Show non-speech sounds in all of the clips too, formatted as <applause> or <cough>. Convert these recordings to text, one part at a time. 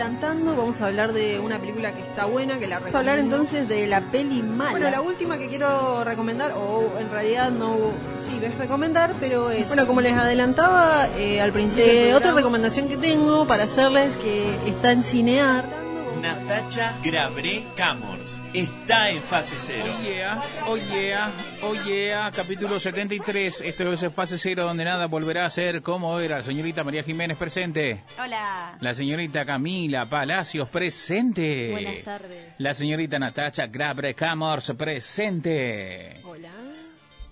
adelantando, vamos a hablar de una película que está buena, que la recomiendo. Vamos a hablar entonces de la peli mala. Bueno, la última que quiero recomendar, o en realidad no, sí, es recomendar, pero es... Bueno, como les adelantaba eh, al principio, eh, otra recomendación que tengo para hacerles que está en Cinear Natacha Grabré Camors está en fase cero. Oh yeah, oh yeah, oh yeah, capítulo 73. Esto es fase cero donde nada volverá a ser como era. Señorita María Jiménez presente. Hola. La señorita Camila Palacios presente. Buenas tardes. La señorita Natacha Grabre Camors presente. Hola.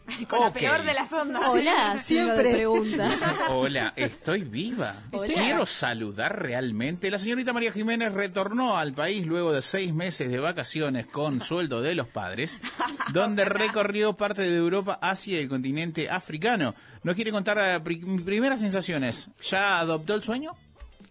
<laughs> Con la peor de las ondas. Hola, siempre pregunta. <laughs> Hola, estoy viva. Quiero saludar realmente. La señorita María Jiménez retornó al país luego de seis meses de vacaciones con <laughs> sueldo de los padres, donde recorrió parte de Europa, Asia y el continente africano. ¿Nos quiere contar eh, primeras sensaciones? ¿Ya adoptó el sueño?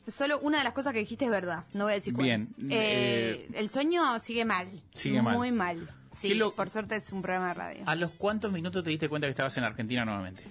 Solo una de las cosas que dijiste es verdad, no voy a decir cuál. Bien. Eh, eh, el sueño sigue mal. Sigue mal. Muy mal. Sí, por suerte es un programa de radio. ¿A los cuántos minutos te diste cuenta que estabas en Argentina nuevamente?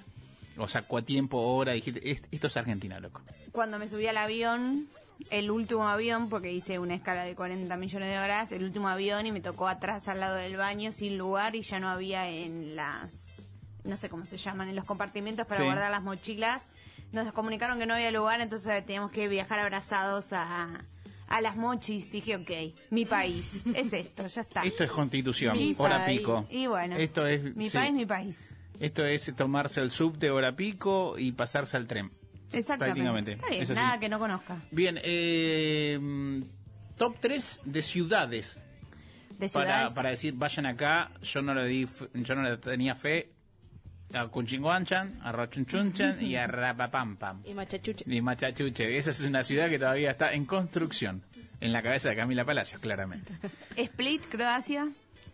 O sea, ¿cuánto tiempo, hora? Dijiste, esto es Argentina, loco. Cuando me subí al avión, el último avión, porque hice una escala de 40 millones de horas, el último avión y me tocó atrás al lado del baño sin lugar y ya no había en las, no sé cómo se llaman, en los compartimentos para guardar las mochilas. Nos comunicaron que no había lugar, entonces teníamos que viajar abrazados a a las mochis, dije, ok, mi país, es esto, ya está. Esto es constitución, hora pico. Y bueno, esto es, mi país, mi país. Esto es tomarse el subte hora pico y pasarse al tren. Exactamente. Prácticamente. nada que no conozca. Bien, eh, top 3 de ciudades. De ciudades. Para, para decir, vayan acá, yo no le di, yo no le tenía fe, a Kunchinguanchan, a Rachunchunchan y a Rapapampam. Y Machachuche. Y Machachuche. Esa es una ciudad que todavía está en construcción. En la cabeza de Camila Palacios, claramente. <laughs> Split, Croacia.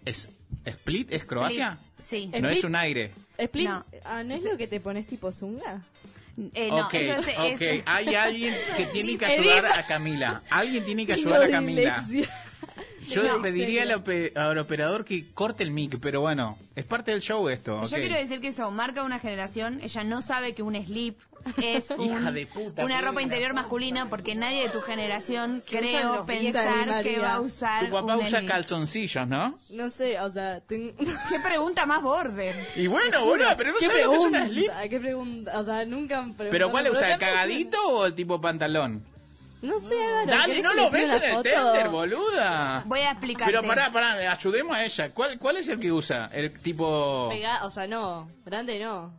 ¿Es Split? ¿Es Croacia? Sí. No es un aire. Split, no. Ah, ¿no es lo que te pones tipo zunga? Eh, no, ok, ok. Hay alguien que tiene que ayudar a Camila. Alguien tiene que ayudar a Camila. Yo le pediría al, operador que corte el mic, pero bueno, es parte del show esto. Yo quiero decir que eso marca una generación. Ella no sabe que un slip es <laughs> una ropa interior masculina porque nadie de tu generación creo pensar que va a usar. Tu papá usa calzoncillos, ¿no? No sé, o sea. <laughs> ¿Qué pregunta más borde? Y bueno, bueno, pero no sabe lo que es un slip. ¿Qué pregunta? O sea, nunca. ¿Pero cuál usa? ¿El cagadito o el tipo pantalón? No sé, Dale, no lo ves en el tender, boluda. Voy a explicar. Pero pará, pará, ayudemos a ella. ¿Cuál, ¿Cuál es el que usa? El tipo... o sea, no, grande no.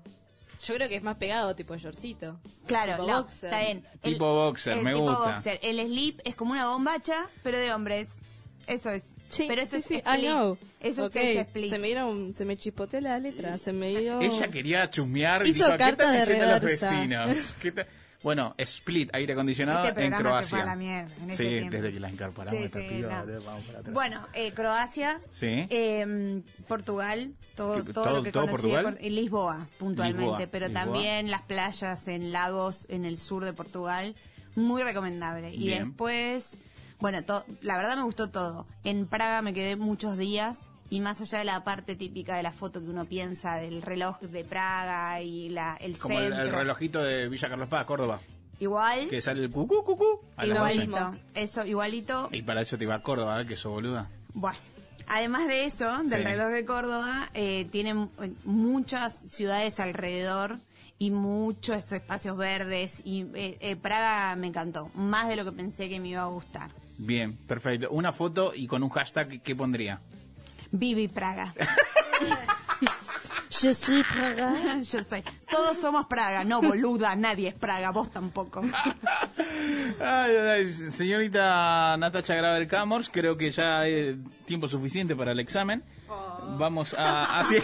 Yo creo que es más pegado, tipo shortcito. Claro, tipo boxer. está bien. tipo boxer, me tipo gusta. Boxer. El slip es como una bombacha, pero de hombres. Eso es. Sí, pero eso sí, es split. know. Eso okay. es split. Se me dieron, se me chispoteó la letra, se me dio... Ella quería chusmear Hizo y dijo, carta ¿qué están de diciendo los vecinos? ¿Qué? Bueno, Split, aire acondicionado este en Croacia. La mierda en sí, desde que la incorporamos sí, esta sí, piba, no. vamos para atrás. Bueno, eh, Croacia, sí. eh, Portugal, todo, todo, todo, lo que todo conocí Portugal? Lisboa, puntualmente, Lisboa, pero Lisboa. también las playas en lagos en el sur de Portugal, muy recomendable. Y después, bueno, to- la verdad me gustó todo. En Praga me quedé muchos días. Y más allá de la parte típica de la foto que uno piensa del reloj de Praga y la, el Como centro, el relojito de Villa Carlos Paz, Córdoba, igual, que sale el cucú, cucú, a igualito, eso, igualito, Y para eso te iba a Córdoba, ¿eh? que sos boluda. Bueno, además de eso, del Sí. reloj de Córdoba, eh, tienen eh, muchas ciudades alrededor y muchos espacios verdes y eh, eh, Praga me encantó, más de lo que pensé que me iba a gustar. Bien, perfecto. Una foto y con un hashtag, ¿qué pondría? Vivi Praga. <laughs> Je suis Praga. <laughs> Yo sé. Todos somos Praga. No, boluda, nadie es Praga. Vos tampoco. <laughs> Ay, ay, ay, señorita Natacha Graver Camors, creo que ya hay tiempo suficiente para el examen. Vamos a... así.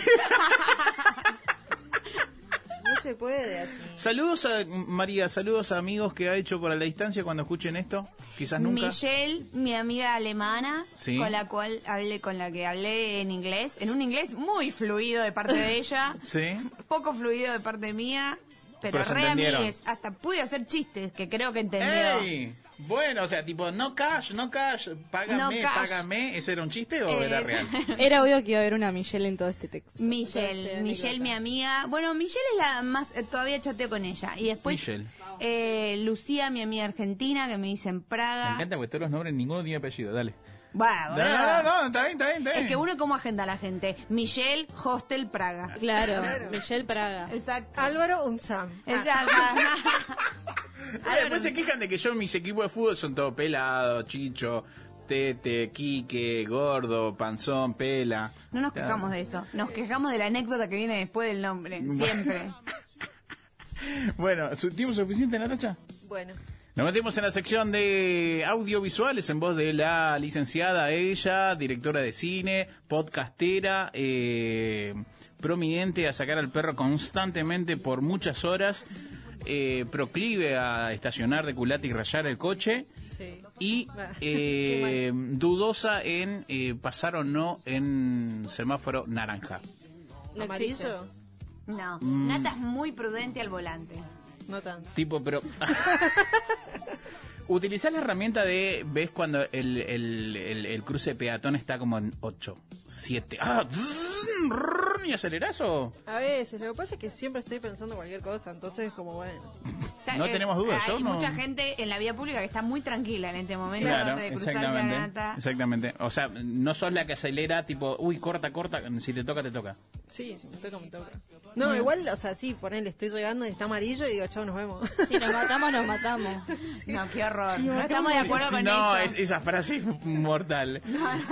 No se puede así. Saludos a María, saludos a amigos que ha hecho por la distancia cuando escuchen esto. Quizás nunca. Michelle, mi amiga alemana, Sí. con la cual hablé, con la que hablé en inglés, en un inglés muy fluido de parte de ella, <laughs> Sí. poco fluido de parte mía, pero, re amigues. Hasta pude hacer chistes que creo que entendió. ¡Ey! Bueno, o sea, tipo, no cash, no cash, págame, No cash. págame. ¿Ese era un chiste o Eh, era real? <laughs> Era obvio que iba a haber una Michelle en todo este texto. Michelle, esta Michelle, mi amiga. Bueno, Michelle es la más, eh, todavía chateo con ella. Y después, Michelle. eh, Lucía, mi amiga argentina, que me dice en Me Praga. encanta porque todos los nombres, ninguno tiene apellido, dale. Bueno, No, bueno. no, no, está bien, está bien, está bien. Es que uno cómo agenda a la gente. Michelle, Hostel, Praga. Claro, Michelle Praga. Exacto. Álvaro Unzam. Exacto. <laughs> <laughs> Ah, después se quejan de que yo mis equipos de fútbol son todo pelado, chicho, tete, quique, gordo, panzón, pela. No nos quejamos de eso. Nos quejamos de la anécdota que viene después del nombre. Siempre. <laughs> Bueno, ¿su- ¿tiempo suficiente, Natacha? Bueno. Nos metemos en la sección de audiovisuales en voz de la licenciada ella, directora de cine, podcastera, eh, prominente a sacar al perro constantemente por muchas horas, eh, proclive a estacionar de culata y rayar el coche Sí. y <laughs> eh, dudosa en eh, pasar o no en semáforo naranja. No. No. Mm. Nata es muy prudente al volante. No tanto. Tipo, pero... <laughs> Utilizar la herramienta de, ves cuando el, el, el, el cruce peatón está como en 8, 7, ah, y acelerás o... A veces, lo que pasa es que siempre estoy pensando cualquier cosa, entonces como bueno. No tenemos dudas, Hay mucha gente en la vía pública que está muy tranquila en este momento Claro, de cruzarse exactamente, Nata. exactamente. O sea, no sos la que acelera, tipo, uy, corta, corta, si te toca, te toca. Sí, si me toca, me toca. No, igual, o sea, sí, ponele, estoy llegando y está amarillo y digo, chao, nos vemos. <laughs> Si nos matamos, nos matamos. <laughs> No, qué horror. No estamos de acuerdo Sí, con no, eso. es- esa frase es mortal.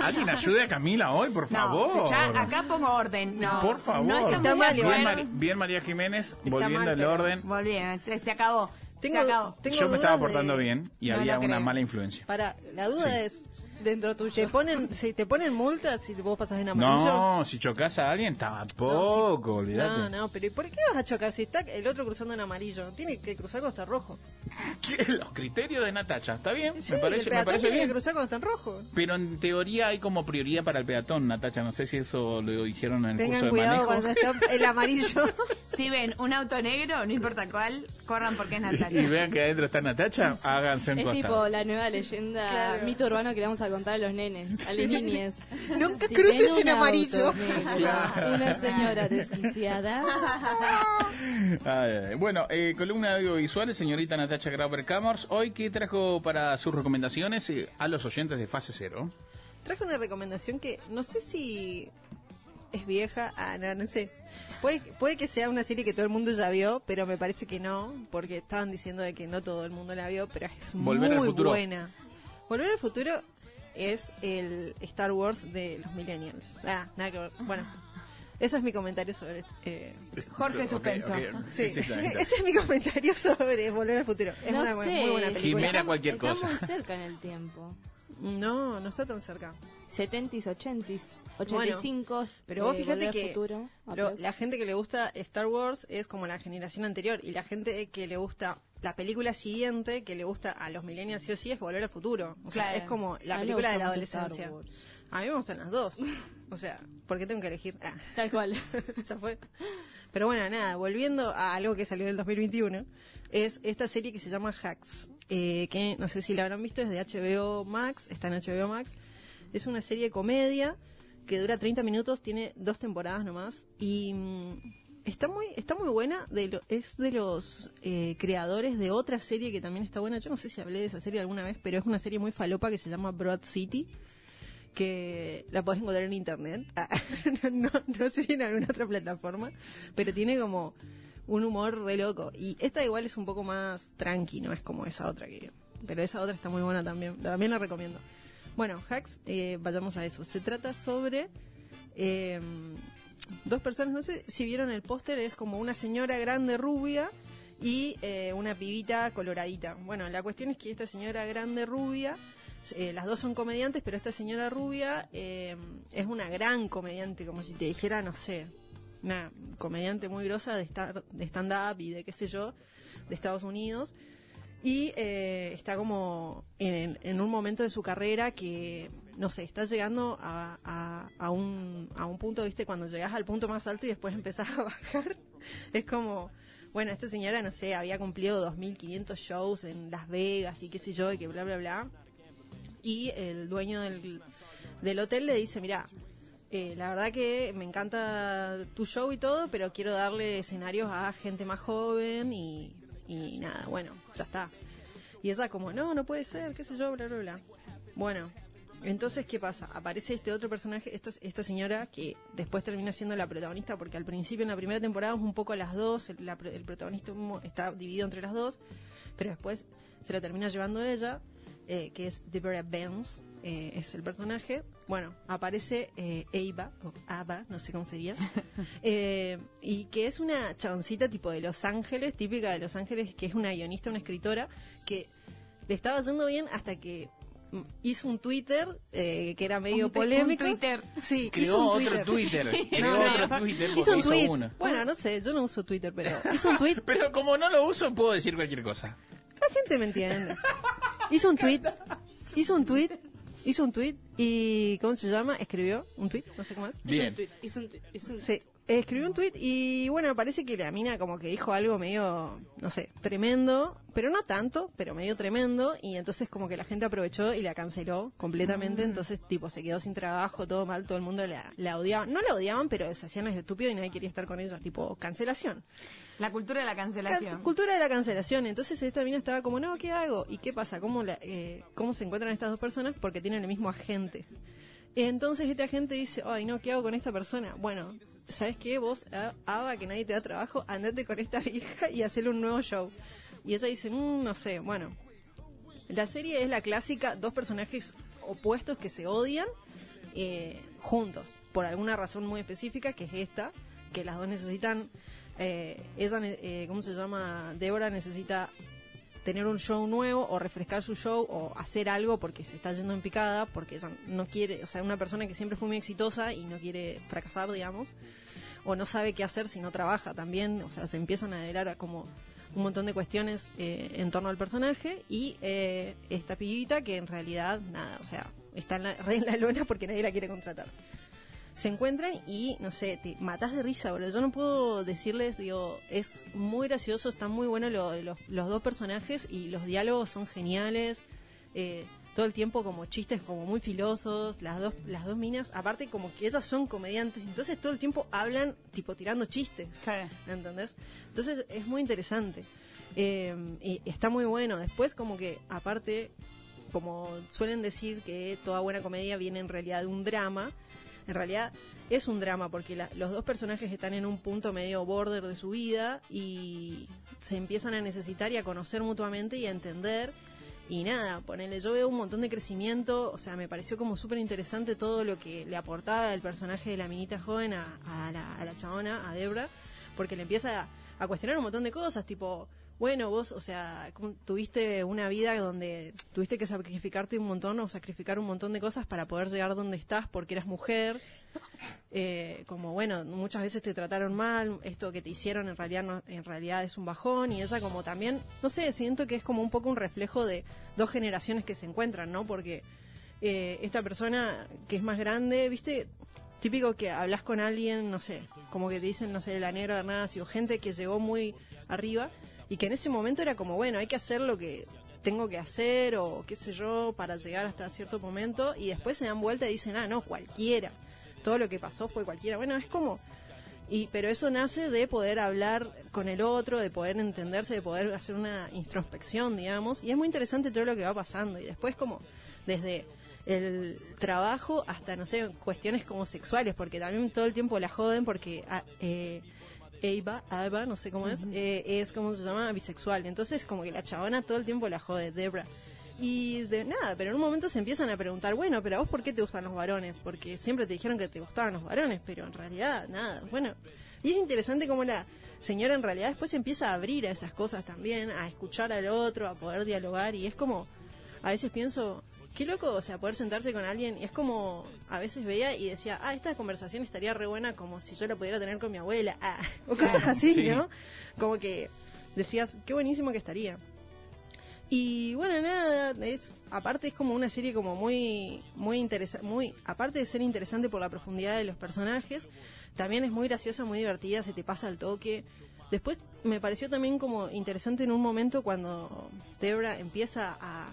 Alguien ayude a Camila hoy, por No, favor. ya acá pongo orden. No, Por favor. No Está mal, bien, Mari- bien, María Jiménez, volviendo mal, al orden. Volvieron, se, se acabó. Tengo- se acabó. tengo Yo me estaba portando de- bien y No había una creo. mala influencia. Para, la duda Sí. es, Dentro tuyo. ¿te ponen, si te ponen multas si vos pasas en amarillo? No, si chocas a alguien, tampoco, olvídate. No, no, pero ¿y por qué vas a chocar si está el otro cruzando en amarillo? Tiene que cruzar cuando está rojo. <laughs> ¿Qué? Los criterios de Natacha, ¿está bien? Sí, me el parece, me parece tiene bien. que cruzar cuando está en rojo. Pero en teoría hay como prioridad para el peatón, Natacha. No sé si eso lo hicieron en el curso Tengan de cuidado manejo. cuando está el amarillo. <laughs> Si ven un auto negro, no importa cuál, corran porque es <laughs> Y Natalia. vean que adentro está Natacha, háganse un Es costado. tipo la nueva leyenda, Claro. mito urbano que le vamos a contar a los nenes, a las niñas. Nunca Si cruces en amarillo. Una señora desquiciada. Ay. Bueno, eh, columna de audiovisuales, señorita Natacha Graber Camors. Hoy, ¿qué trajo para sus recomendaciones eh, a los oyentes de Fase Cero? Traje una recomendación que no sé si es vieja, ah, no, no sé. Puede, puede que sea una serie que todo el mundo ya vio, pero me parece que no, porque estaban diciendo de que no todo el mundo la vio, pero es Volver al muy futuro. buena. Volver al futuro es el Star Wars de los millennials. Ah, nada que ver. Bueno, ese es mi comentario sobre... Eh, Jorge Ok, Suspenso. sí, <laughs> ese es mi comentario sobre Volver al futuro. Es no una sé, muy buena película. Jimena cualquier cosa. muy cerca en el tiempo. No, no está tan cerca. 70s, 80s, 85 Pero vos eh, fíjate Volver al que futuro, lo- aprox. la gente que le gusta Star Wars es como la generación anterior y la gente que le gusta la película siguiente, que le gusta a los millennials sí o sí, es Volver al Futuro. O sea, Claro. es como la película de la adolescencia. A mí me gustan las dos. <laughs> O sea, ¿por qué tengo que elegir? Ah, Tal cual. <laughs> ya fue. Pero bueno, nada, volviendo a algo que salió en el 2021, es esta serie que se llama Hacks, eh, que no sé si la habrán visto, es de HBO Max, está en HBO Max. Es una serie de comedia que dura 30 minutos, tiene dos temporadas nomás y mm, está muy está muy buena. De lo- es de los eh, creadores de otra serie que también está buena. Yo no sé si hablé de esa serie alguna vez, pero es una serie muy falopa que se llama Broad City que la podés encontrar en internet. <laughs> Ah, <laughs> no, no sé si en alguna otra plataforma, pero tiene como un humor re loco. Y esta igual es un poco más tranqui, no es como esa otra que... Pero esa otra está muy buena también, también la recomiendo. Bueno, Hacks, eh, vayamos a eso. Se trata sobre eh, dos personas, no sé si vieron el póster, es como una señora grande rubia y eh, una pibita coloradita. Bueno, la cuestión es que esta señora grande rubia, eh, las dos son comediantes, pero esta señora rubia eh, es una gran comediante, como si te dijera, no sé, una comediante muy grosa de de stand-up y de qué sé yo, de Estados Unidos. Y eh, está como en, en un momento de su carrera que, no sé, está llegando a un, a un punto, viste, cuando llegas al punto más alto y después empezás a bajar, <laughs> es como Bueno, esta señora, no sé, había cumplido 2.500 shows en Las Vegas y qué sé yo, y que bla, bla, bla. Y el dueño del, del hotel le dice, mira, eh, la verdad que me encanta tu show y todo, pero quiero darle escenarios a gente más joven y, y nada, bueno, ya está. Y ella como, no, no puede ser, qué sé yo, bla, bla, bla. Bueno, entonces, ¿qué pasa? Aparece este otro personaje, esta, esta señora, que después termina siendo la protagonista, porque al principio en la primera temporada es un poco las dos, el, la- el protagonista está dividido entre las dos, pero después se lo termina llevando ella, eh, que es Deborah Benz, eh, es el personaje. Bueno, aparece eh, Ava, o Ava, no sé cómo sería, <laughs> eh, y que es una chaboncita tipo de Los Ángeles, típica de Los Ángeles, que es una guionista, una escritora, que le estaba yendo bien hasta que hizo un Twitter eh, que era medio Un polémico. un Twitter. Sí, Creó hizo un otro Twitter. <laughs> Creó No, no. otro Twitter porque Hizo un hizo tweet. uno. Bueno, no sé, yo no uso Twitter, pero <laughs> hizo un tweet. Pero como no lo uso, puedo decir cualquier cosa. La gente me entiende. Hizo un tweet. Hizo un tweet. Hizo un tweet y ¿cómo se llama? Escribió un tweet, no sé cómo es. Hizo Bien. un tweet, hizo un tweet, hizo un- Sí, escribió un tweet y bueno, parece que la mina como que dijo algo medio, no sé, tremendo, pero no tanto, pero medio tremendo y entonces como que la gente aprovechó y la canceló completamente, entonces tipo se quedó sin trabajo, todo mal, todo el mundo la, la odiaba. No la odiaban, pero se hacían los estúpidos y nadie quería estar con ella, tipo cancelación. La cultura de la cancelación. Can- Cultura de la cancelación. Entonces esta mina estaba como, no, ¿qué hago? ¿Y qué pasa? ¿Cómo, eh, ¿Cómo se encuentran estas dos personas? Porque tienen el mismo agente. Entonces este agente dice, ay, no, ¿qué hago con esta persona? Bueno, ¿sabes qué? Vos, Ava, que nadie te da trabajo, andate con esta <laughs> vieja y hacerle un nuevo show. Y ella dice, "Mm, no sé, bueno. La serie es la clásica, dos personajes opuestos que se odian eh, juntos, por alguna razón muy específica, que es esta, que las dos necesitan, eh, ella, eh, ¿cómo se llama? Débora necesita tener un show nuevo o refrescar su show o hacer algo porque se está yendo en picada, porque ella no quiere, o sea, una persona que siempre fue muy exitosa y no quiere fracasar, digamos, o no sabe qué hacer si no trabaja también, o sea, se empiezan a develar a como un montón de cuestiones eh, en torno al personaje y eh, esta pibita que en realidad, nada, o sea, está en la, re en la lona porque nadie la quiere contratar. Se encuentran y, no sé, te matas de risa, bro. Yo no puedo decirles, digo, es muy gracioso, está muy bueno lo los dos personajes y los diálogos son geniales. eh, todo el tiempo como chistes como muy filosos, las dos, las dos minas, aparte como que ellas son comediantes, entonces todo el tiempo hablan tipo tirando chistes. Claro. ¿entendés? Entonces es muy interesante. Eh, y está muy bueno. Después como que, aparte, como suelen decir que toda buena comedia viene en realidad de un drama, en realidad es un drama porque la- los dos personajes están en un punto medio border de su vida y se empiezan a necesitar y a conocer mutuamente y a entender. Y nada, ponele, yo veo un montón de crecimiento, o sea, me pareció como súper interesante todo lo que le aportaba el personaje de la minita joven a, la, a chabona, a Debra, porque le empieza a cuestionar un montón de cosas, tipo, bueno, vos, o sea, tuviste una vida donde tuviste que sacrificarte un montón o sacrificar un montón de cosas para poder llegar donde estás porque eras mujer. Eh, como bueno, muchas veces te trataron mal, esto que te hicieron en realidad no, en realidad es un bajón y esa como también, no sé, siento que es como un poco un reflejo de dos generaciones que se encuentran, ¿no? Porque eh, esta persona que es más grande, ¿viste? Típico que hablas con alguien, no sé, como que te dicen, no sé, la negra Hernandez o gente que llegó muy arriba y que en ese momento era como, bueno, hay que hacer lo que tengo que hacer o qué sé yo para llegar hasta cierto momento y después se dan vuelta y dicen, ah, no, cualquiera. Todo lo que pasó fue cualquiera. Bueno, es como... Y, pero eso nace de poder hablar con el otro, de poder entenderse, de poder hacer una introspección, digamos. Y es muy interesante todo lo que va pasando. Y después como desde el trabajo hasta, no sé, cuestiones como sexuales, porque también todo el tiempo la joden porque... ah, eh, Eva, Eva, no sé cómo es, eh, es como se llama bisexual. Entonces, como que la chabona todo el tiempo la jode, Debra. Y de nada, pero en un momento se empiezan a preguntar, bueno, pero a vos por qué te gustan los varones? Porque siempre te dijeron que te gustaban los varones, pero en realidad nada. Bueno, y es interesante cómo la señora en realidad después empieza a abrir a esas cosas también, a escuchar al otro, a poder dialogar y es como, a veces pienso, qué loco, o sea, poder sentarse con alguien y es como, a veces veía y decía, ah, esta conversación estaría re buena como si yo la pudiera tener con mi abuela, ah, o cosas así, Sí. ¿no? Como que decías, qué buenísimo que estaría. Y bueno, nada, es, aparte es como una serie como muy, muy interesante, muy, aparte de ser interesante por la profundidad de los personajes, también es muy graciosa, muy divertida, se te pasa el toque. Después me pareció también como interesante en un momento cuando Debra empieza a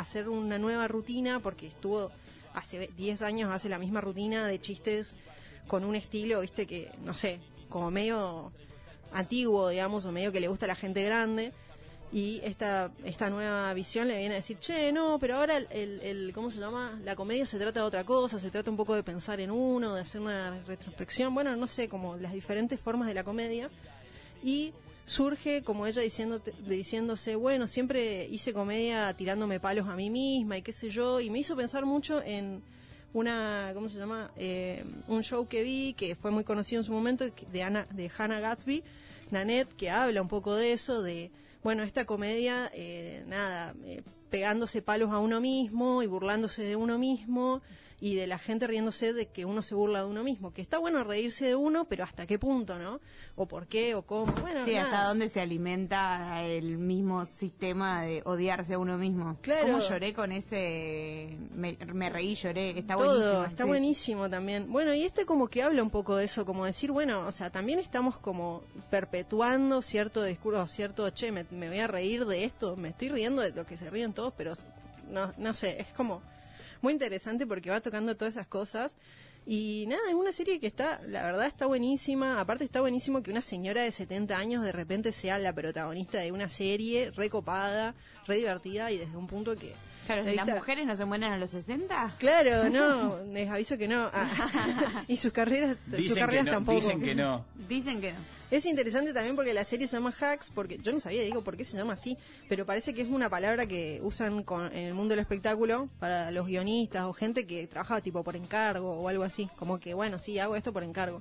hacer una nueva rutina porque estuvo hace 10 años hace la misma rutina de chistes con un estilo, viste que no sé, como medio antiguo, digamos, o medio que le gusta a la gente grande. Y esta, esta nueva visión le viene a decir, che, no, pero ahora el, el, ¿cómo se llama? La comedia se trata de otra cosa, se trata un poco de pensar en uno, de hacer una retrospección, bueno, no sé, como las diferentes formas de la comedia. Y surge como ella diciendo, diciéndose, bueno, siempre hice comedia tirándome palos a mí misma y qué sé yo, y me hizo pensar mucho en una, ¿cómo se llama? Eh, un show que vi que fue muy conocido en su momento de, Ana, de Hannah Gatsby, Nanette, que habla un poco de eso, de bueno, esta comedia, eh, nada, eh, pegándose palos a uno mismo y burlándose de uno mismo y de la gente riéndose de que uno se burla de uno mismo. Que está bueno reírse de uno, pero ¿hasta qué punto, no? O por qué, o cómo. Bueno, sí, hasta dónde se alimenta el mismo sistema de odiarse a uno mismo. Claro. ¿Cómo lloré con ese. Me, reí, lloré. Está Todo, buenísimo. Está buenísimo también. Bueno, y este como que habla un poco de eso, como decir, bueno, o sea, también estamos como perpetuando cierto discurso, cierto, che, me, me voy a reír de esto, me estoy riendo de lo que se ríen todos, pero no, no sé, es como muy interesante porque va tocando todas esas cosas. Y nada, es una serie que está, la verdad está buenísima. Aparte está buenísimo que una señora de 70 años de repente sea la protagonista de una serie recopada, re divertida y desde un punto que... Claro, ¿las mujeres no se mueren a los 60? Claro, <laughs> no, les aviso que no. Ah. <laughs> y sus carreras, sus carreras tampoco. Dicen que no. Dicen que no. Es interesante también porque la serie se llama Hacks, porque yo no sabía, digo, por qué se llama así, pero parece que es una palabra que usan con, en el mundo del espectáculo para los guionistas o gente que trabaja tipo por encargo o algo así, como que, bueno, sí, hago esto por encargo.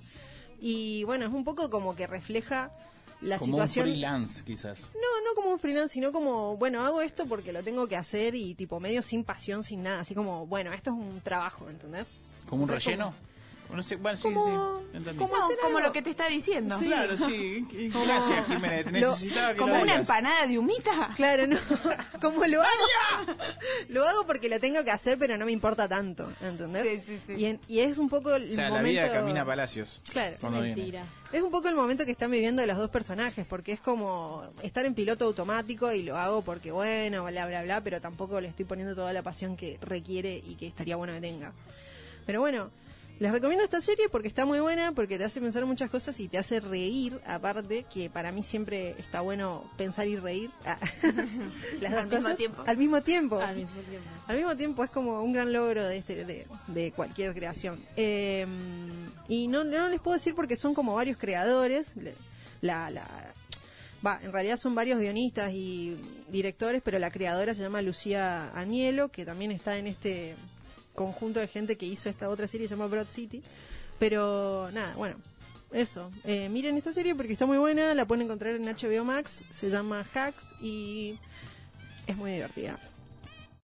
Y bueno, es un poco como que refleja la como situación. un freelance, quizás. No, no como un freelance, sino como, bueno, hago esto porque lo tengo que hacer y tipo medio sin pasión, sin nada, así como, bueno, esto es un trabajo, ¿entendés? ¿Como un relleno? Bueno, sí, como, sí, como, como lo que te está diciendo. Sí. Claro, sí. Gracias, Jiménez. Necesitaba que Como lo una empanada de humita. Claro, no. <laughs> Como lo hago. lo hago porque lo tengo que hacer, pero no me importa tanto, ¿entendés? Sí, sí, sí. Y, en- y es un poco el O sea, momento. la vida camina a Palacios. Claro. Mentira. Es un poco el momento que están viviendo los dos personajes, porque es como estar en piloto automático y lo hago porque, bueno, bla, bla, bla, pero tampoco le estoy poniendo toda la pasión que requiere y que estaría bueno que tenga. Pero bueno, les recomiendo esta serie porque está muy buena, porque te hace pensar muchas cosas y te hace reír, aparte, que para mí siempre está bueno pensar y reír. Ah. <laughs> Las dos Al mismo cosas tiempo. al mismo tiempo. Al mismo tiempo. Al mismo tiempo es como un gran logro de, este, de, de cualquier creación. Eh, y no, no les puedo decir porque son como varios creadores. La, la, va, en realidad son varios guionistas y directores, pero la creadora se llama Lucía Anielo, que también está en este conjunto de gente que hizo esta otra serie, se llama Broad City. Pero nada, bueno, eso. Eh, miren esta serie porque está muy buena, la pueden encontrar en HBO Max, se llama Hacks y es muy divertida.